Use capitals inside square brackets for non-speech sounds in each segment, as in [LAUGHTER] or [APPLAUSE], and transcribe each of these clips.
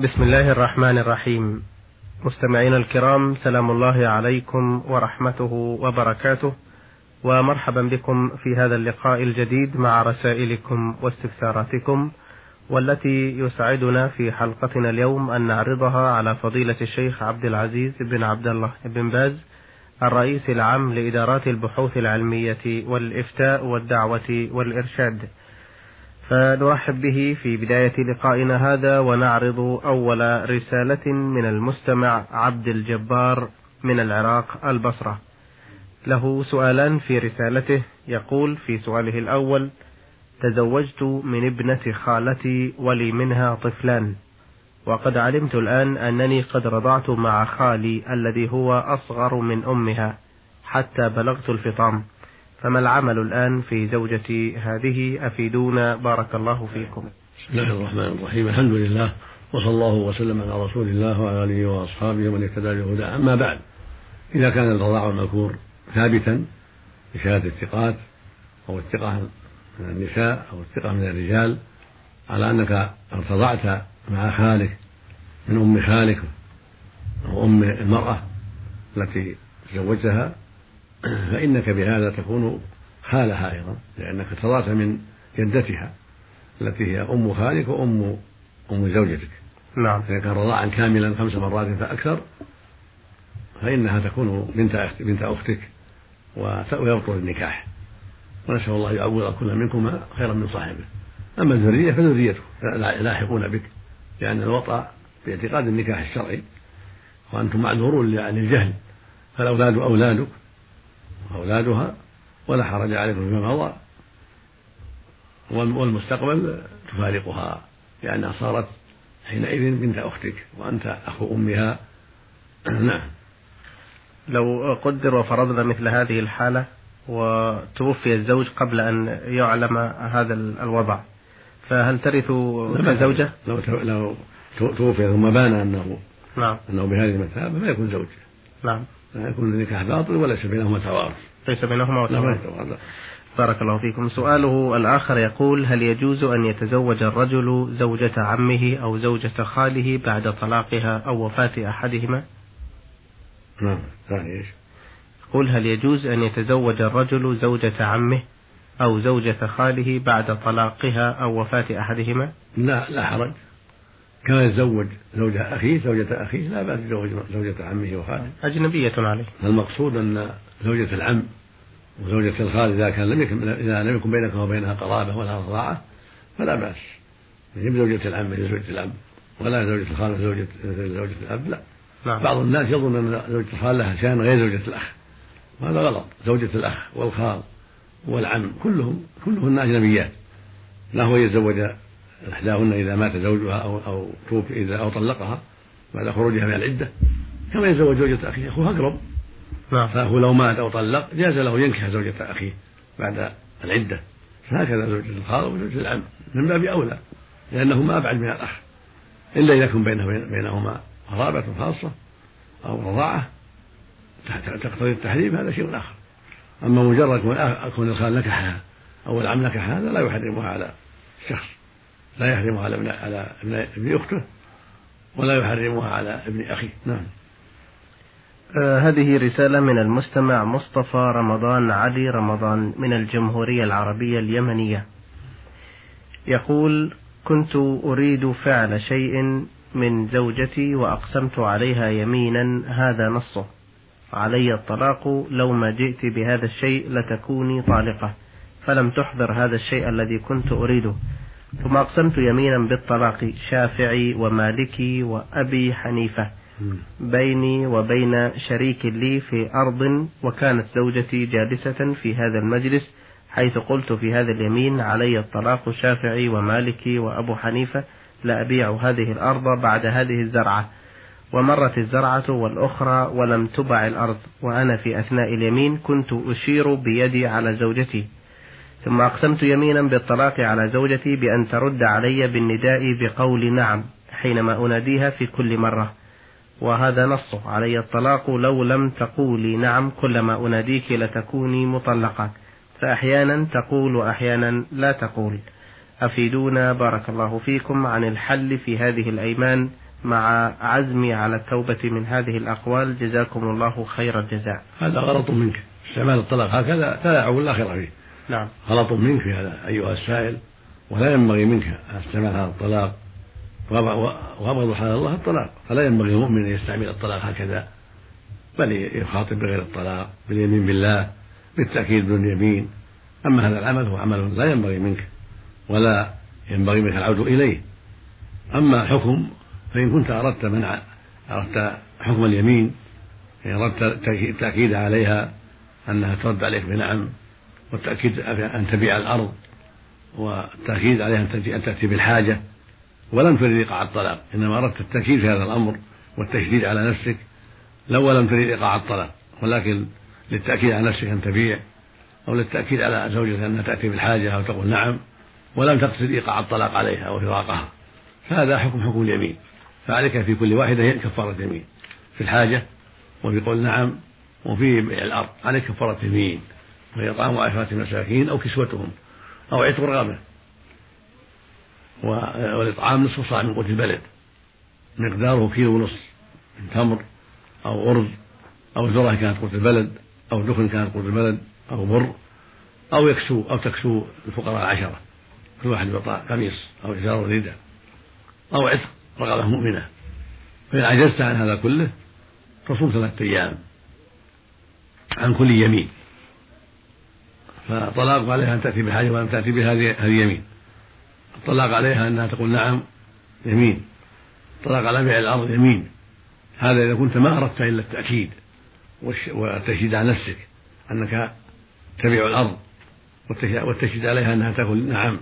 بسم الله الرحمن الرحيم. مستمعينا الكرام سلام الله عليكم ورحمته وبركاته. ومرحبا بكم في هذا اللقاء الجديد مع رسائلكم واستفساراتكم والتي يسعدنا في حلقتنا اليوم أن نعرضها على فضيلة الشيخ عبد العزيز بن عبد الله بن باز الرئيس العام لإدارات البحوث العلمية والإفتاء والدعوة والإرشاد. فنرحب به في بداية لقائنا هذا ونعرض أول رسالة من المستمع عبد الجبار من العراق البصرة. له سؤالان في رسالته. يقول في سؤاله الأول تزوجت من ابنة خالتي ولي منها طفلان وقد علمت الآن أنني قد رضعت مع خالي الذي هو أصغر من أمها حتى بلغت الفطام. فما العمل الآن في زوجتي هذه أفيدونا. بارك الله فيكم. بسم الله الرحمن الرحيم. الحمد لله وصلى الله وسلم على رسول الله وعلى آله وأصحابه ومن اهتدى بهدى أما بعد إذا كان الرضاع المذكور ثابتا بشهادة الثقات أو الثقة من النساء أو الثقة من الرجال على أنك ارتضعت مع خالك من أم خالك أو أم المرأة التي تزوجتها فإنك بهذا تكون خالها أيضا لأنك ارتضعت من جدتها التي هي أم خالك وأم أم زوجتك. نعم. إذا كان رضاعا كاملا خمس مرات فأكثر فإنها تكون بنت بنت أختك ويبطل النكاح. ونسأل الله يعوض كل منكما خيرا من صاحبه. أما الذرية فذريته لاحقون بك لأن الوطأ باعتقاد النكاح الشرعي وأنتم معذورون للجهل فالأولاد أولادك. وأولادها ولا حرج عليكم فيما مضى. والمستقبل تفارقها لأنها صارت حينئذ بنت أختك وأنت أخو أمها. [CLEARS THROAT] نعم. لو قدر وفرضنا مثل هذه الحالة وتوفي الزوج قبل أن يعلم هذا الوضع فهل ترث كزوجة؟ لو لو توفي ثم بان أنه نعم. أنه بهذه المثابة ما يكون زوج نعم. لا يكون النكاح باطل وليس بينهما توارث. ليس بينهما يتوارث. بارك الله فيكم. سؤاله الآخر يقول هل يجوز أن يتزوج الرجل زوجة عمه أو زوجة خاله بعد طلاقها أو وفاة أحدهما؟ نعم إيش؟ يقول هل يجوز أن يتزوج الرجل زوجة عمه أو زوجة خاله بعد طلاقها أو وفاة أحدهما؟ لا لا حرج. كما يتزوج زوجة أخيه زوجة أخيه لا بأس يتزوج زوجة عمه وخاله. أجنبية عليه. المقصود أن زوجة العم وزوجة الخال إذا كان لم يكن إذا لم يكن بينك وبينها قرابة ولا رضاعة فلا بأس. يجب زوجة العم مثل زوجة الأب ولا زوجة الخال مثل زوجة زوجة الأب لا. نعم. بعض الناس يظن أن زوجة الخال لها شأن غير زوجة الأخ. وهذا غلط. زوجة الأخ والخال والعم كلهم كلهن أجنبيات. لا هو يتزوج إحداهن إذا مات زوجها أو أو توفي إذا أو طلقها بعد خروجها من العدة كما يتزوج زوجة أخيه. أخوه أقرب. نعم. فهو لو مات أو طلق جاز له ينكح زوجة أخيه بعد العدة. فهكذا زوجة الخال وزوجة العم من باب أولى لأنهما أبعد من الأخ. إلا إذا يكون بينه بينهما قرابة خاصة أو رضاعة تقتضي التحريم هذا شيء آخر. أما مجرد كون الخال نكحها أو العم نكح هذا لا يحرمها على الشخص لا يحرمها على ابن على ابن, أخته ولا يحرمها على ابن أخيه. نعم. آه هذه رسالة من المستمع مصطفى رمضان علي رمضان من الجمهورية العربية اليمنية. يقول كنت أريد فعل شيء من زوجتي وأقسمت عليها يمينا هذا نصه. علي الطلاق لو ما جئت بهذا الشيء لتكوني طالقة. فلم تحضر هذا الشيء الذي كنت أريده. ثم أقسمت يمينا بالطلاق شافعي ومالكي وأبي حنيفة. بيني وبين شريك لي في أرض وكانت زوجتي جالسة في هذا المجلس حيث قلت في هذا اليمين علي الطلاق شافعي ومالكي وأبو حنيفة لا أبيع هذه الأرض بعد هذه الزرعة. ومرت الزرعة والأخرى ولم تبع الأرض وأنا في أثناء اليمين كنت أشير بيدي على زوجتي. ثم أقسمت يمينا بالطلاق على زوجتي بأن ترد علي بالنداء بقول نعم حينما أناديها في كل مرة. وهذا نصه علي الطلاق لو لم تقولي نعم كلما أناديك لتكوني مطلقة. فأحيانا تقول وأحيانا لا تقول. أفيدونا بارك الله فيكم عن الحل في هذه الأيمان مع عزمي على التوبة من هذه الأقوال. جزاكم الله خير الجزاء. هذا غلط منك. استعمال الطلاق هكذا تلاعب الآخرة فيه. نعم. غلط منك هذا أيها السائل ولا ينبغي منك استعمال هذا الطلاق. وأبغض حلال الله الطلاق. فلا ينبغي المؤمن أن يستعمل الطلاق هكذا بل يخاطب بغير الطلاق باليمين بالله بالتأكيد بدون يمين. أما هذا العمل هو عمل لا ينبغي منك ولا ينبغي منك العود إليه. أما الحكم فإن كنت أردت منع أردت حكم اليمين أردت التأكيد عليها أنها ترد عليك بنعم والتأكيد أن تبيع الأرض والتأكيد عليها أن تأتي بالحاجة. ولم تريد إيقاع الطلاق. إنما أردت التأكيد في هذا الأمر والتشديد على نفسك. لو لم تريد إيقاع الطلاق. ولكن للتأكيد على نفسك أن تبيع. أو للتأكيد على زوجك أنها تأتي بالحاجة أو تقول نعم. ولم تقصد إيقاع الطلاق عليها أو فراقها فهذا حكم حكم اليمين. فعليك في كل واحدة كفارة يمين في الحاجة وفي قول نعم وفي بيع الأرض. عليك كفارة يمين وهي طعام عشرة مساكين أو كسوتهم أو عتق رغبة والإطعام نصف صاع من قوت البلد. مقداره كيلو ونصف من تمر أو أرز أو ذرة كانت قوت البلد أو دخن كانت قوت البلد أو بر أو يكسو أو تكسو الفقراء العشرة كل واحد يعطى قميص أو إزار رداء أو عتق رغبة مؤمنة. فإن عجزت عن هذا كله تصوم ثلاثة أيام عن كل يمين. فطلاق عليها أن تأتي بالحاجة ولم تأتي بهذه هذه يمين الطلاق عليها أنها تقول نعم يمين. الطلاق على بيع الأرض يمين. هذا إذا كنت ما أردت إلا التأكيد والتشهيد على نفسك أنك تبيع الأرض والتشهيد عليها أنها تقول نعم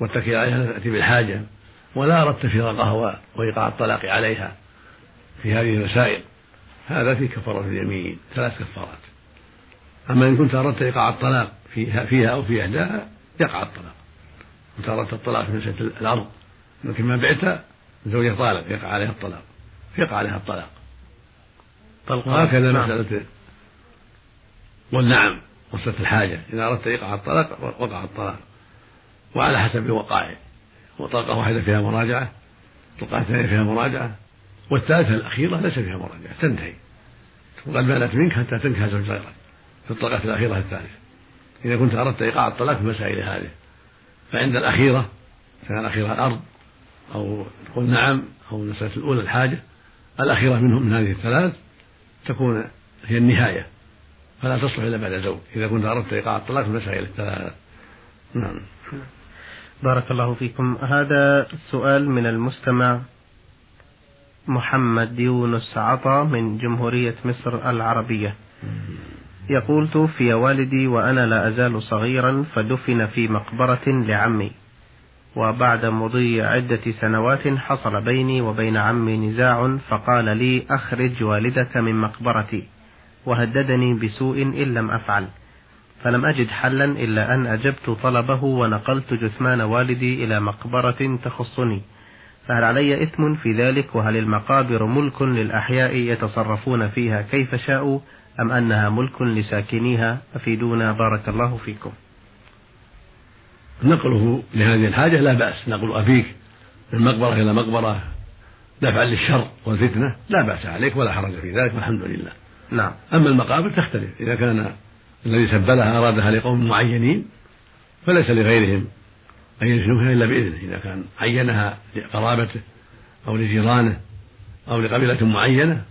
والتأكيد عليها أنها تأتي بالحاجة ولا أردت فراقها وإيقاع الطلاق عليها في هذه المسائل هذا في كفارة اليمين ثلاث كفارات. أما إن كنت أردت إيقاع الطلاق فيها, فيها أو في إحداها يقع الطلاق. أردت الطلاق في مسألة الأرض. لكن ما بعتها زوجة طالق يقع عليها الطلاق. يقع عليها الطلاق. وهكذا نعم. مسألة قل نعم مسألة الحاجة. إذا أردت إيقاع الطلاق وقع الطلاق. وعلى حسب الوقائع وطلقة واحدة فيها مراجعة طلقة ثانية فيها مراجعة والثالثة الأخيرة ليس فيها مراجعة تنتهي. وقد بانت منك حتى تنكح زوج غيرك. في الطلقة الأخيرة الثالثة إذا كنت أردت إيقاع الطلاق في المسائل هذه. فعند الأخيرة كان الأخيرة الأرض أو تقول نعم أو المسألة الأولى الحاجة الأخيرة منهم من هذه الثلاث تكون هي النهاية. فلا تصلح إلا بعد زوج إذا كنت أردت إيقاع الطلاق في المسائل الثلاث. نعم. بارك الله فيكم. هذا السؤال من المستمع محمد يونس عطا من جمهورية مصر العربية. يقول توفي والدي وأنا لا أزال صغيرا فدفن في مقبرة لعمي. وبعد مضي عدة سنوات حصل بيني وبين عمي نزاع فقال لي أخرج والدك من مقبرتي. وهددني بسوء إن لم أفعل. فلم أجد حلا إلا أن أجبت طلبه ونقلت جثمان والدي إلى مقبرة تخصني. فهل علي إثم في ذلك؟ وهل المقابر ملك للأحياء يتصرفون فيها كيف شاءوا؟ أم أنها ملك لساكنيها أفيدونا بارك الله فيكم؟ نقله لهذه الحاجة لا بأس. نقل أبيك من مقبرة إلى مقبرة دفعا للشر والفتنة لا بأس عليك ولا حرج في ذلك والحمد لله. نعم. أما المقابر تختلف. إذا كان الذي سبلها أرادها لقوم معينين فليس لغيرهم أن يدفنوها إلا بإذنه. إذا كان عينها لقرابته أو لجيرانه أو لقبيلة معينة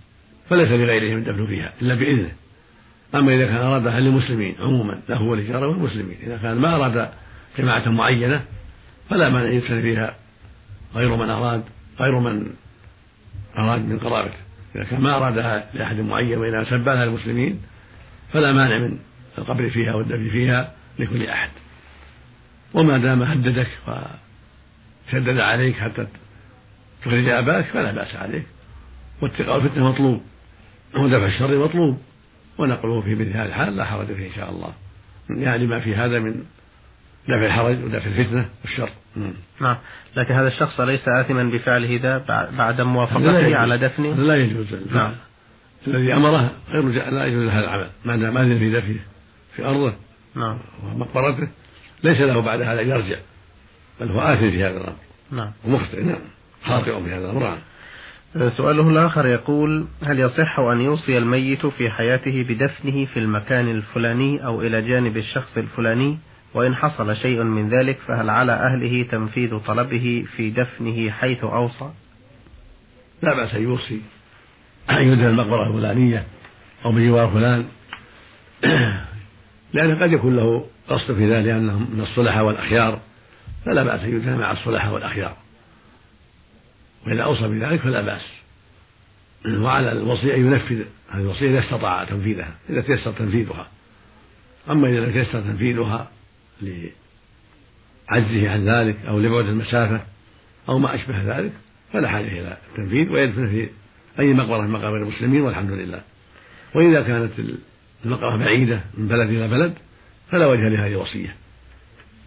فليس لغيرهم الدفن فيها إلا بإذنه. أما إذا كان أرادها للمسلمين عموما له ولجاره والمسلمين. إذا كان ما أراد جماعة معينة فلا مانع يدفن فيها غير من أراد غير من أراد من قرابته. إذا كان ما أرادها لأحد معين وإذا سبلها المسلمين فلا مانع من القبر فيها والدفن فيها لكل أحد. وما دام هددك وشدد عليك حتى تخرج أباك فلا بأس عليك. واتقاء الفتنة مطلوب. ودفع الشر مطلوب. ونقله في مثل هذه الحال لا حرج فيه إن شاء الله. يعني ما في هذا من دفع الحرج ودفع الفتنة والشر. نعم. لكن هذا الشخص ليس آثما بفعله ذا بعد موافقته على دفنه؟ لا يجوز. نعم. الذي أمره غير لا يجوز هذا العمل. ما دام أذن في دفنه في أرضه نعم. ومقبرته ليس له بعد هذا أن يرجع بل هو آثم في هذا الأمر. نعم. ومخطئ نعم خاطئ في هذا الأمر. نعم سؤاله الآخر يقول هل يصح أن يوصي الميت في حياته بدفنه في المكان الفلاني أو إلى جانب الشخص الفلاني؟ وإن حصل شيء من ذلك فهل على أهله تنفيذ طلبه في دفنه حيث أوصى؟ لا بأس أن يوصي. أن يدفن المقبرة الفلانية أو بجوار فلان. [CLEARS THROAT] لأنه قد يكون له قصد في ذلك لأنهم من الصلحاء والأخيار. فلا بأس أن يدفن مع الصلحاء والأخيار. وإذا أوصى بذلك فلا بأس. وعلى الوصي أن ينفذ هذه الوصية إذا استطاع تنفيذها إذا تيسر تنفيذها. أما إذا لم تيسر تنفيذها لعجزه عن ذلك أو لبعد المسافة أو ما أشبه ذلك فلا حاجة إلى التنفيذ ويدفن في أي مقبرة من مقابر المسلمين والحمد لله. وإذا كانت المقبرة بعيدة من بلد إلى بلد فلا وجه لهذه الوصية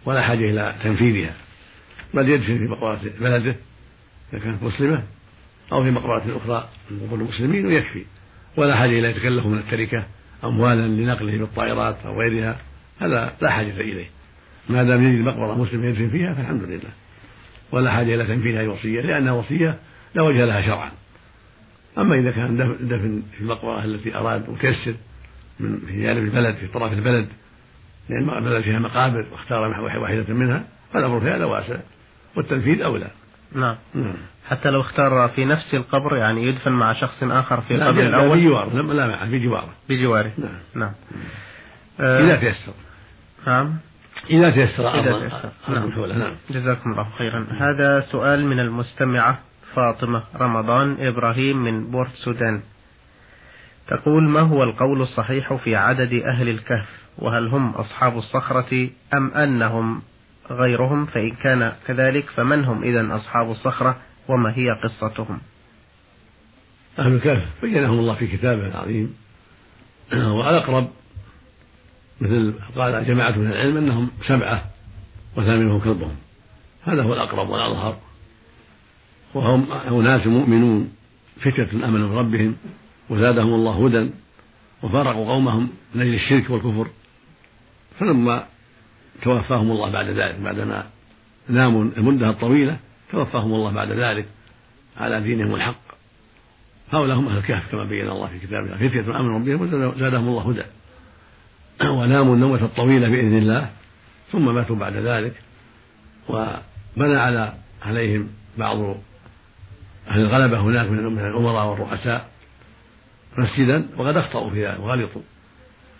ولا حاجة إلى تنفيذها. بل يدفن في مقبرة بلده إذا كانت مسلمة أو في مقبرة أخرى من قبور المسلمين ويكفي. ولا حاجة إلى يتكلف من التركة أموالا لنقله بالطائرات أو غيرها. هذا لا حاجة إليه. ما دام يجد مقبرة مسلم يدفن فيها فالحمد لله. ولا حاجة إلى تنفيذ هذه الوصية لأنها وصية لا وجه لها شرعا. أما إذا كان دفن في المقبرة التي أراد وتيسر من في جانب البلد في طرف البلد لأن البلد فيها مقابر واختار واحدة منها فالأمر فيها لا واسع. والتنفيذ أولى. نعم. نعم حتى لو اختار في نفس القبر يعني يدفن مع شخص آخر في القبر الأول؟ بجواره لا لا معه بجواره بجواره. نعم. نعم. إذا تيسر. نعم. إذا تيسر إذا تيسر. نعم. نعم. جزاكم الله خيرا. هذا سؤال من المستمعة فاطمة رمضان إبراهيم من بورت سودان. تقول ما هو القول الصحيح في عدد أهل الكهف؟ وهل هم أصحاب الصخرة أم أنهم غيرهم فإن كان كذلك فمن هم إذا أصحاب الصخرة وما هي قصتهم؟ أهل الكهف بينهم الله في كتابه العظيم. والأقرب مثل قال جماعة من العلم أنهم سبعة وثامنهم كلبهم. هذا هو الأقرب والأظهر. وهم أناس مؤمنون فتية آمنوا بربهم وزادهم الله هدى وفارقوا قومهم من أجل الشرك والكفر. فلما توفاهم الله بعد ذلك بعدما ناموا المدة الطويلة توفاهم الله بعد ذلك على دينهم الحق. هؤلاء هم أهل الكهف كما بين الله في كتابه. فتية آمنوا ربهم وزادهم الله هدى. [CLEARS THROAT] وناموا النومة الطويلة بإذن الله ثم ماتوا بعد ذلك. وبنى على عليهم بعض أهل الغلبة هناك من الأمراء والرؤساء مسجدا وقد أخطأوا في ذلك وغلطوا.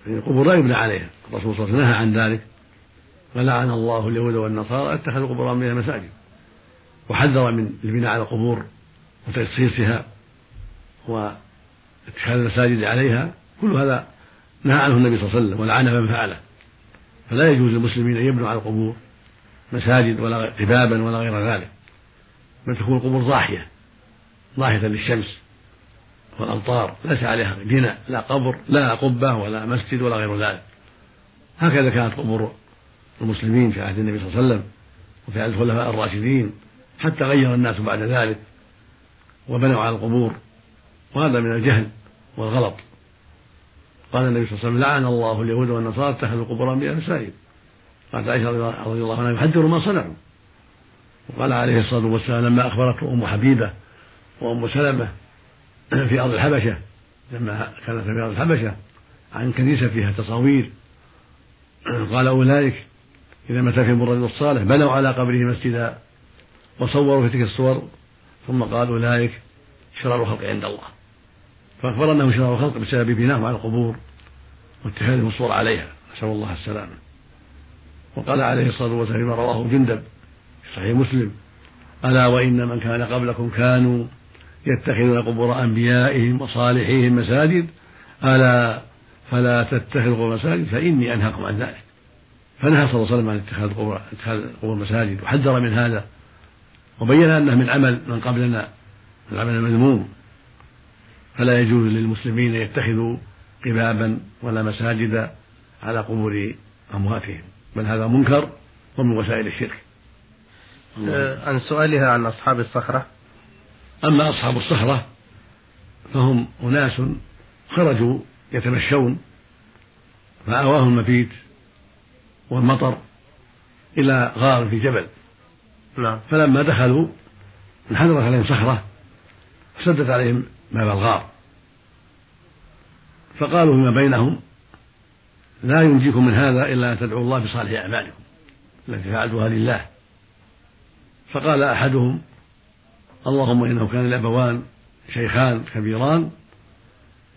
يعني القبور لا يبنى عليها. الرسول صلى الله عليه وسلم نهى عن ذلك. ولعن الله اليهود والنصارى اتخذوا قبور من المساجد وحذر من البناء على القبور وتخصيصها واتخاذ المساجد عليها. كل هذا نهى عنه النبي صلى الله عليه وسلم ولعن من فعله. فلا يجوز للمسلمين أن يبنوا على القبور مساجد ولا قبابا ولا غير ذلك. بل تكون القبور ضاحية ضاحية للشمس والأمطار ليس عليها بناء لا قبر لا قبة ولا مسجد ولا غير ذلك. هكذا كانت قبور المسلمين في عهد النبي صلى الله عليه وسلم وفي عهد الخلفاء الراشدين حتى غير الناس بعد ذلك وبنوا على القبور. وهذا من الجهل والغلط. قال النبي صلى الله عليه وسلم لعن الله اليهود والنصارى اتخذوا قبور انبياء مساجد قالت عائشه رضي الله عنها يحذر ما صنعوا. وقال عليه الصلاة والسلام لما أخبرته أم حبيبة وأم سلمة في أرض الحبشة لما كانت في أرض الحبشة عن كنيسة فيها تصاوير قال أولئك إذا مات فيهم الرجل الصالح. بنوا على قبره مسجدا وصوروا في تلك الصور ثم قال أولئك شرار الخلق عند الله. فأخبر أنهم شرار الخلق بسبب بنائهم على القبور واتخاذهم الصور عليها. نسأل الله السلامة. وقال عليه الصلاة والسلام فيما رواه جندب في صحيح مسلم ألا وإن من كان قبلكم كانوا يتخذون قبور أنبيائهم وصالحيهم مساجد؟ ألا فلا تتخذوا مساجد فإني أنهاكم عن ذلك. فنهى صلى الله عليه وسلم عن اتخاذ القبور اتخاذ القبور مساجد وحذر من هذا وبين أنه من عمل من قبلنا من عمل المذموم فلا يجوز للمسلمين أن يتخذوا قبابا ولا مساجد على قبور أمواتهم بل هذا منكر ومن وسائل الشرك. أه، عن سؤالها عن أصحاب الصخرة. أما أصحاب الصخرة فهم أناس خرجوا يتمشون فآواهم المبيت والمطر إلى غار في جبل. نعم. فلما دخلوا انحدرت عليهم صخرة سدت عليهم باب الغار. فقالوا فيما بينهم لا ينجيكم من هذا إلا أن تدعوا الله بصالح أعمالكم التي فعلتها لله. فقال أحدهم اللهم إنه كان الأبوان شيخان كبيران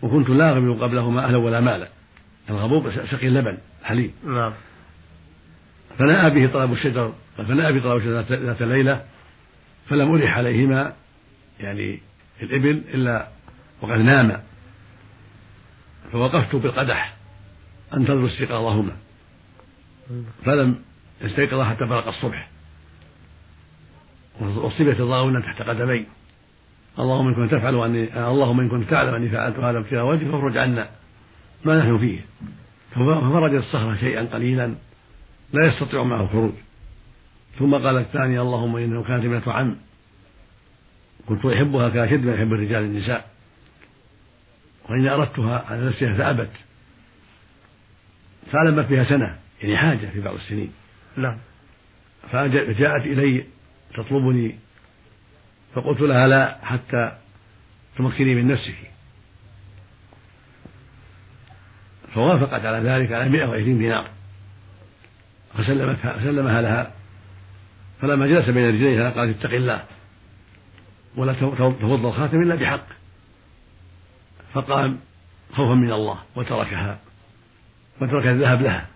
وكنت لا أغبن قبلهما أهلا ولا مالا. الغبوب سقي اللبن حليب نعم. فنأى به طلب الشجر فنأى به طلب الشجر ذات ليلة فلم أرح عليهما يعني الإبل إلا وقد نام. فوقفت بالقدح أنتظر استيقاظهما. فلم يستيقظ حتى برق الصبح. وصبت الضاغونة تحت قدمي. اللهم إن كنت تفعل أني اللهم إن كنت تعلم أني فعلت هذا ابتغاء وجهك فافرج عنا ما نحن فيه. ففرج الصخرة شيئا قليلا. لا يستطيع معه الخروج. ثم قال الثاني اللهم إنه كانت ابنة عم كنت أحبها كأشد ما يحب الرجال النساء. وإني أردتها على نفسها فأبت. فألمت بها سنة يعني حاجة في بعض السنين. نعم. فجاءت إلي تطلبني فقلت لها لا حتى تمكني من نفسك. فوافقت على ذلك على 120 دينار. فسلمتها سلمها لها فلما جلس بين رجليها قالت اتق الله ولا تفض الخاتم إلا بحق. فقام خوفا من الله وتركها وترك الذهب لها.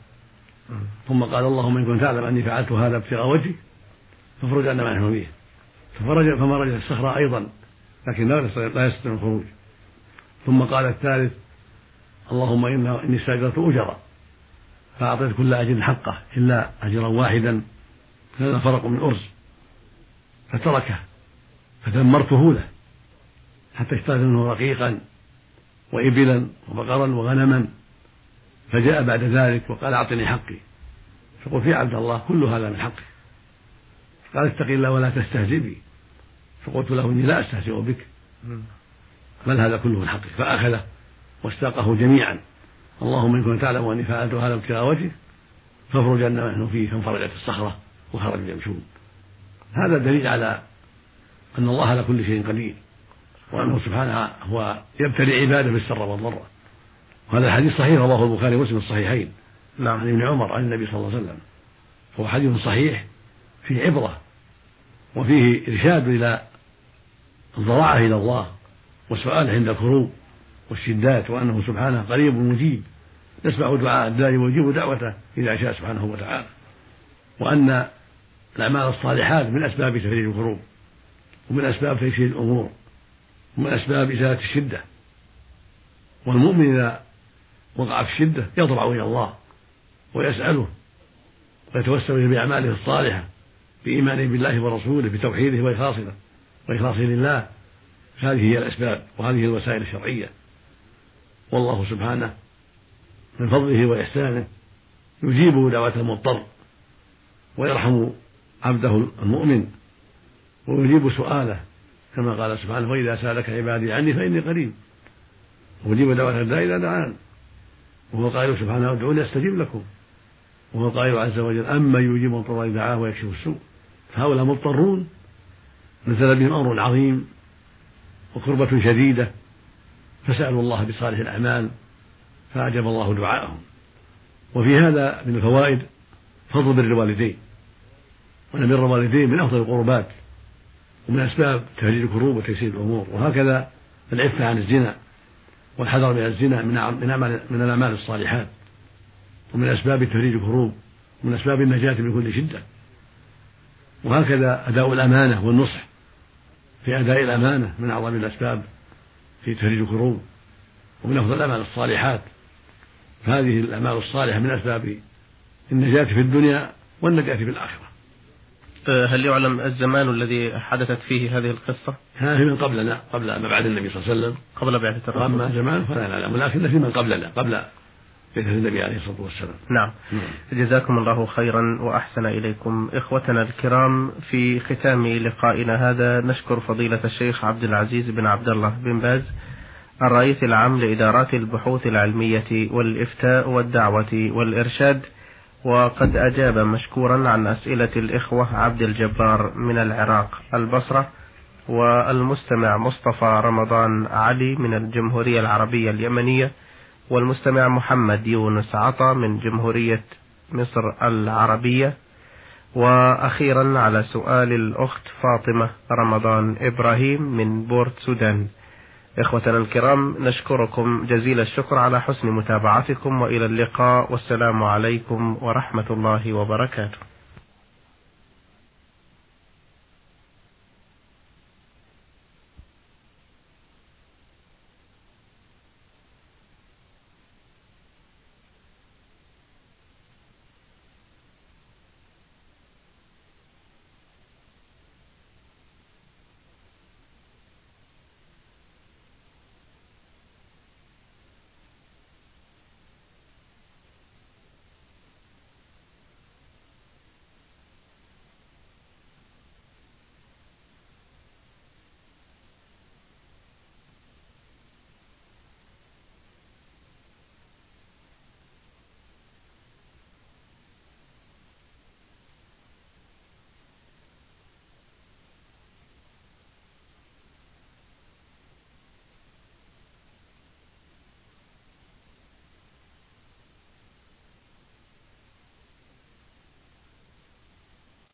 ثم قال اللهم إن كنت تعلم أني فعلت هذا ابتغاء وجهك فافرج عنا ما نحن فيه ففرج فمرج الصخرة أيضا لكن لا يستطيع الخروج. ثم قال الثالث اللهم إنا إني استأجرت أجرا. فأعطيت كل أجر حقه إلا أجرا واحدا هذا فرق من أرز. فتركه فدمرته له حتى اشتريت منه رقيقا وإبلا وبقرا وغنما. فجاء بعد ذلك وقال أعطني حقي. فقلت يا عبد الله كل هذا من حقك. قال اتق الله ولا تستهزئ بي فقلت له إني لا أستهزئ بك. بل هذا كله من حقك. فأخذه واستاقه جميعا. اللهم إن كنت تعلم أني فعلت هذا ابتغاء وجهك فافرج عنا نحن فيه فانفرجت الصخرة وخرجوا يمشون هذا دليل على أن الله على كل شيء قدير وأنه سبحانه هو يبتلي عباده بالسر والضر. وهذا الحديث صحيح رواه البخاري ومسلم الصحيحين. نعم. عن ابن عمر عن النبي صلى الله عليه وسلم. هو حديث صحيح فيه عبرة وفيه إرشاد إلى الضراعة إلى الله والسؤال عند الكروب والشدات وأنه سبحانه قريب مجيب. يسمع دعاء الداعي ويجيب دعوته إذا شاء سبحانه وتعالى. وأن الأعمال الصالحات من أسباب تفريج الكروب ومن أسباب تيسير الأمور ومن أسباب إزالة الشدة. والمؤمن إذا وقع في الشدة يضرع إلى الله ويسأله ويتوسل بأعماله الصالحة بإيمانه بالله ورسوله بتوحيده وإخلاصه وإخلاصه لله. هذه هي الأسباب وهذه الوسائل الشرعية. والله سبحانه من فضله وإحسانه يجيب دعوة المضطر ويرحم عبده المؤمن ويجيب سؤاله كما قال سبحانه وإذا سألك عبادي عني فإني قريب. أجيب دعوة الداعي إذا دعان. وهو قائل سبحانه ادعوني أستجيب لكم. وهو قائل عز وجل أما يجيب المضطر إذا دعاه ويكشف السوء. فهؤلاء مضطرون. نزل بهم أمر عظيم وكربة شديدة. فسألوا الله بصالح الأعمال فأعجب الله دعاءهم. وفي هذا من الفوائد فضل بر الوالدين. وأن بر الوالدين من أفضل القربات ومن أسباب تفريج الكروب وتيسير الأمور. وهكذا العفة عن الزنا والحذر من الزنا من من الأعمال الصالحات. ومن أسباب تفريج الكروب ومن أسباب النجاة من كل شدة. وهكذا أداء الأمانة والنصح في أداء الأمانة من أعظم الأسباب. في تفريج الكروب ومن أفضل الأعمال الصالحات. فهذه الأعمال الصالحة من أسباب النجاة في الدنيا والنجاة في الآخرة. أه، هل يعلم الزمان الذي حدثت فيه هذه القصة؟ هذه من قبلنا قبل ما بعد النبي صلى الله عليه وسلم. قبل بعثة الرسول. أما زمان فلا نعلم ولكن في من قبلنا قبل بعثة النبي عليه الصلاة والسلام. نعم. نعم. جزاكم الله خيرا وأحسن إليكم إخوتنا الكرام في ختام لقائنا هذا. نشكر فضيلة الشيخ عبد العزيز بن عبد الله بن باز الرئيس العام لإدارات البحوث العلمية والإفتاء والدعوة والإرشاد وقد أجاب مشكورا عن أسئلة الإخوة عبد الجبار من العراق البصرة والمستمع مصطفى رمضان علي من الجمهورية العربية اليمنية والمستمع محمد يونس عطا من جمهورية مصر العربية. وأخيرا على سؤال الأخت فاطمة رمضان إبراهيم من بورت سودان. إخوتنا الكرام نشكركم جزيل الشكر على حسن متابعتكم وإلى اللقاء والسلام عليكم ورحمة الله وبركاته.